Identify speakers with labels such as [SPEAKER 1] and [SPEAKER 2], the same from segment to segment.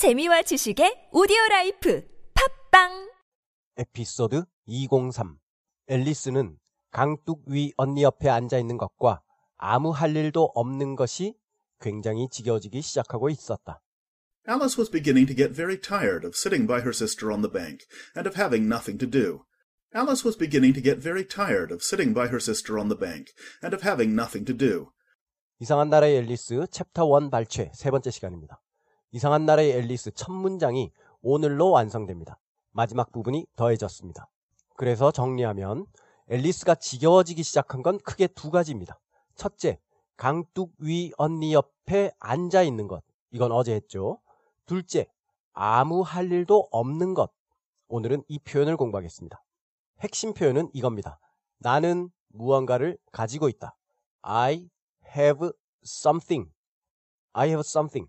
[SPEAKER 1] 재미와 지식의 오디오 라이프 팝빵
[SPEAKER 2] 에피소드 203 앨리스는 강둑 위 언니 옆에 앉아 있는 것과 아무 할 일도 없는 것이 굉장히 지겨워지기 시작하고 있었다.
[SPEAKER 3] Alice was beginning to get very tired of sitting by her sister on the bank and of having nothing to do. Alice was beginning to get very tired of sitting by her sister on the bank and of having nothing to do.
[SPEAKER 2] 이상한 나라의 앨리스 챕터 1 발췌 세 번째 시간입니다. 이상한 나라의 앨리스 첫 문장이 오늘로 완성됩니다. 마지막 부분이 더해졌습니다. 그래서 정리하면 앨리스가 지겨워지기 시작한 건 크게 두 가지입니다. 첫째, 강둑 위 언니 옆에 앉아 있는 것. 이건 어제 했죠. 둘째, 아무 할 일도 없는 것. 오늘은 이 표현을 공부하겠습니다. 핵심 표현은 이겁니다. 나는 무언가를 가지고 있다. I have something. I have something.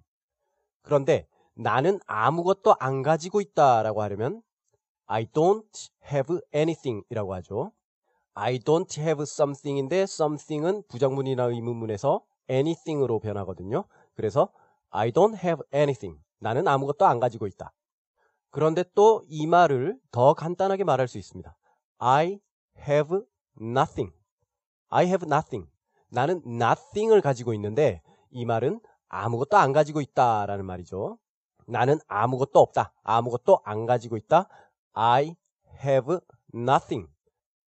[SPEAKER 2] 그런데 나는 아무것도 안 가지고 있다라고 하려면 I don't have anything 이라고 하죠. I don't have something인데 something은 부정문이나 의문문에서 anything으로 변하거든요. 그래서 I don't have anything. 나는 아무것도 안 가지고 있다. 그런데 또 이 말을 더 간단하게 말할 수 있습니다. I have nothing. I have nothing. 나는 nothing을 가지고 있는데 이 말은 아무것도 안 가지고 있다라는 말이죠. 나는 아무것도 없다. 아무것도 안 가지고 있다. I have nothing.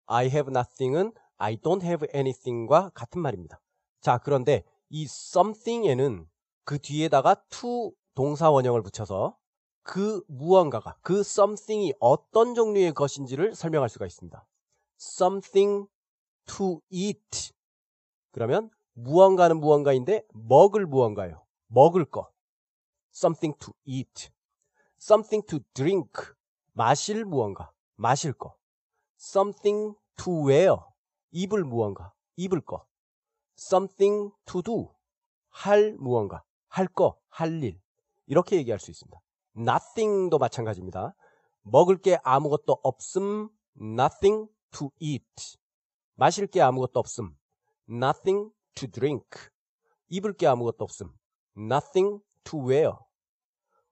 [SPEAKER 2] I have nothing은 I don't have anything과 같은 말입니다. 자, 그런데 이 something에는 그 뒤에다가 to 동사 원형을 붙여서 그 무언가가 그 something이 어떤 종류의 것인지를 설명할 수가 있습니다. something to eat. 그러면 무언가는 무언가인데 먹을 무언가요. 먹을 거. something to eat. something to drink. 마실 무언가. 마실 거. something to wear. 입을 무언가. 입을 거. something to do. 할 무언가. 할 거. 할 일. 이렇게 얘기할 수 있습니다. nothing도 마찬가지입니다. 먹을 게 아무것도 없음. nothing to eat. 마실 게 아무것도 없음. nothing to drink. 입을 게 아무것도 없음. nothing to wear.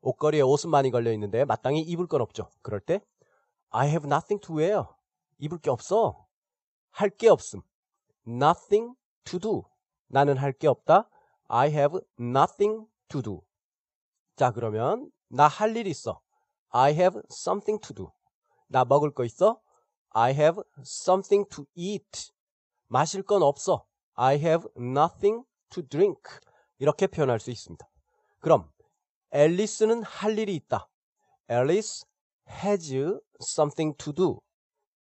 [SPEAKER 2] 옷걸이에 옷은 많이 걸려 있는데 마땅히 입을 건 없죠. 그럴 때 I have nothing to wear. 입을 게 없어. 할 게 없음. nothing to do. 나는 할 게 없다. I have nothing to do. 자, 그러면 나 할 일 있어. I have something to do. 나 먹을 거 있어. I have something to eat. 마실 건 없어. I have nothing to drink. 이렇게 표현할 수 있습니다. 그럼 앨리스는 할 일이 있다. Alice has something to do.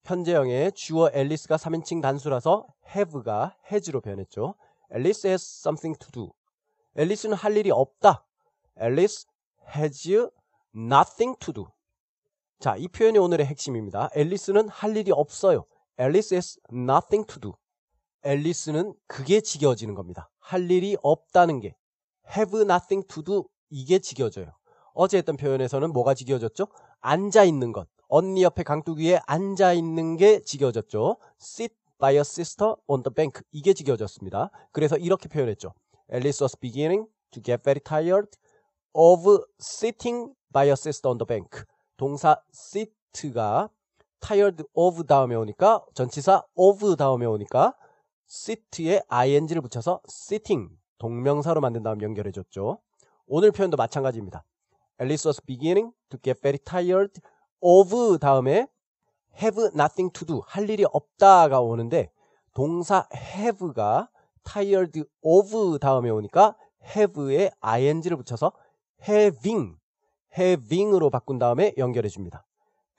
[SPEAKER 2] 현재형의 주어 앨리스가 3인칭 단수라서 have가 has로 변했죠. Alice has something to do. 앨리스는 할 일이 없다. Alice has nothing to do. 자, 이 표현이 오늘의 핵심입니다. 앨리스는 할 일이 없어요. Alice has nothing to do. 앨리스는 그게 지겨워지는 겁니다. 할 일이 없다는 게 have nothing to do 이게 지겨워져요. 어제 했던 표현에서는 뭐가 지겨워졌죠? 앉아 있는 것. 언니 옆에 강둑 위에 앉아 있는 게 지겨워졌죠. sit by a sister on the bank 이게 지겨워졌습니다. 그래서 이렇게 표현했죠. Alice was beginning to get very tired of sitting by a sister on the bank. 동사 sit가 tired of 다음에 오니까 전치사 of 다음에 오니까 sit에 ing를 붙여서 sitting 동명사로 만든 다음 연결해 줬죠. 오늘 표현도 마찬가지입니다. Alice was beginning to get very tired of 다음에 have nothing to do 할 일이 없다가 오는데 동사 have가 tired of 다음에 오니까 have에 ing를 붙여서 having having으로 바꾼 다음에 연결해 줍니다.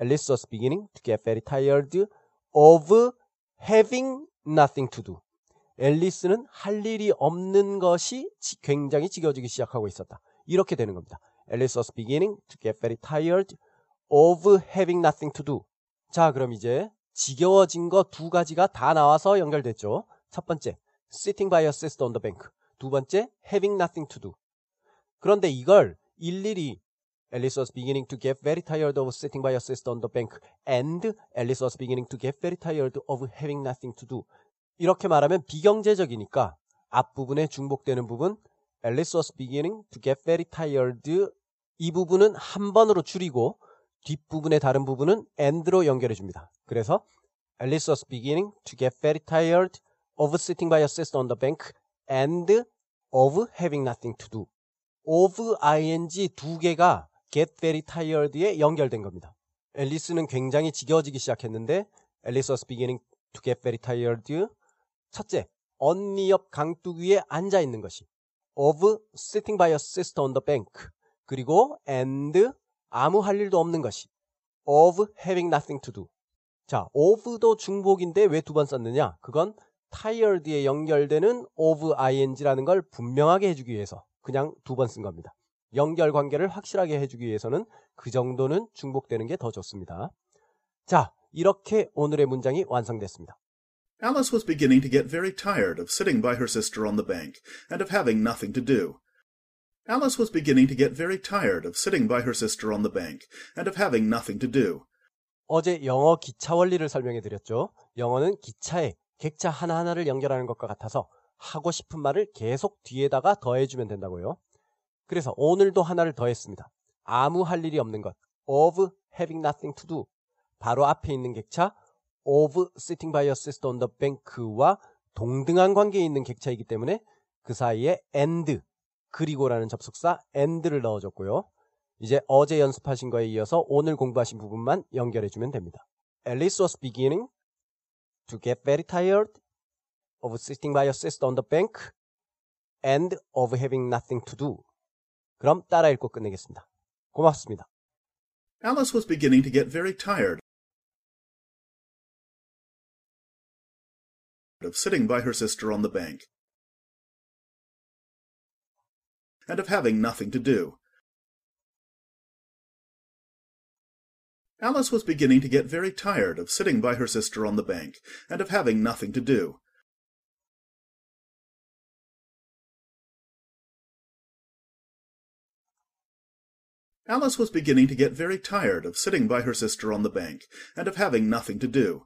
[SPEAKER 2] Alice was beginning to get very tired of having nothing to do. 앨리스는 할 일이 없는 것이 굉장히 지겨워지기 시작하고 있었다. 이렇게 되는 겁니다. Alice was beginning to get very tired of having nothing to do. 자, 그럼 이제 지겨워진 거 두 가지가 다 나와서 연결됐죠. 첫 번째, sitting by a sister on the bank. 두 번째, having nothing to do. 그런데 이걸 일일이 Alice was beginning to get very tired of sitting by a sister on the bank and Alice was beginning to get very tired of having nothing to do. 이렇게 말하면 비경제적이니까 앞부분에 중복되는 부분 Alice was beginning to get very tired 이 부분은 한 번으로 줄이고 뒷부분의 다른 부분은 and로 연결해 줍니다. 그래서 Alice was beginning to get very tired of sitting by her sister on the bank and of having nothing to do. of ing 두 개가 get very tired에 연결된 겁니다. 앨리스는 굉장히 지겨워지기 시작했는데 Alice was beginning to get very tired. 첫째, 언니 옆 강둑 위에 앉아 있는 것이 of sitting by her sister on the bank 그리고 and 아무 할 일도 없는 것이 of having nothing to do. 자, of도 중복인데 왜 두 번 썼느냐? 그건 tired에 연결되는 of ing라는 걸 분명하게 해주기 위해서 그냥 두 번 쓴 겁니다. 연결 관계를 확실하게 해주기 위해서는 그 정도는 중복되는 게 더 좋습니다. 자, 이렇게 오늘의 문장이 완성됐습니다.
[SPEAKER 3] Alice was beginning to get very tired of sitting by her sister on the bank and of having nothing to do. Alice was beginning to get very tired of sitting by her sister on the bank and of having nothing to do.
[SPEAKER 2] 어제 영어 기차 원리를 설명해 드렸죠. 영어는 기차에 객차 하나하나를 연결하는 것과 같아서 하고 싶은 말을 계속 뒤에다가 더해주면 된다고요. 그래서 오늘도 하나를 더했습니다. 아무 할 일이 없는 것. of having nothing to do. 바로 앞에 있는 객차 of sitting by your sister on the bank와 동등한 관계에 있는 객차이기 때문에 그 사이에 and 그리고라는 접속사 and를 넣어줬고요. 이제 어제 연습하신 거에 이어서 오늘 공부하신 부분만 연결해 주면 됩니다. Alice was beginning to get very tired of sitting by your sister on the bank and of having nothing to do. 그럼 따라 읽고 끝내겠습니다. 고맙습니다.
[SPEAKER 3] Alice was beginning to get very tired of sitting by her sister on the bank and of having nothing to do. Alice was beginning to get very tired of sitting by her sister on the bank and of having nothing to do. Alice was beginning to get very tired of sitting by her sister on the bank and of having nothing to do.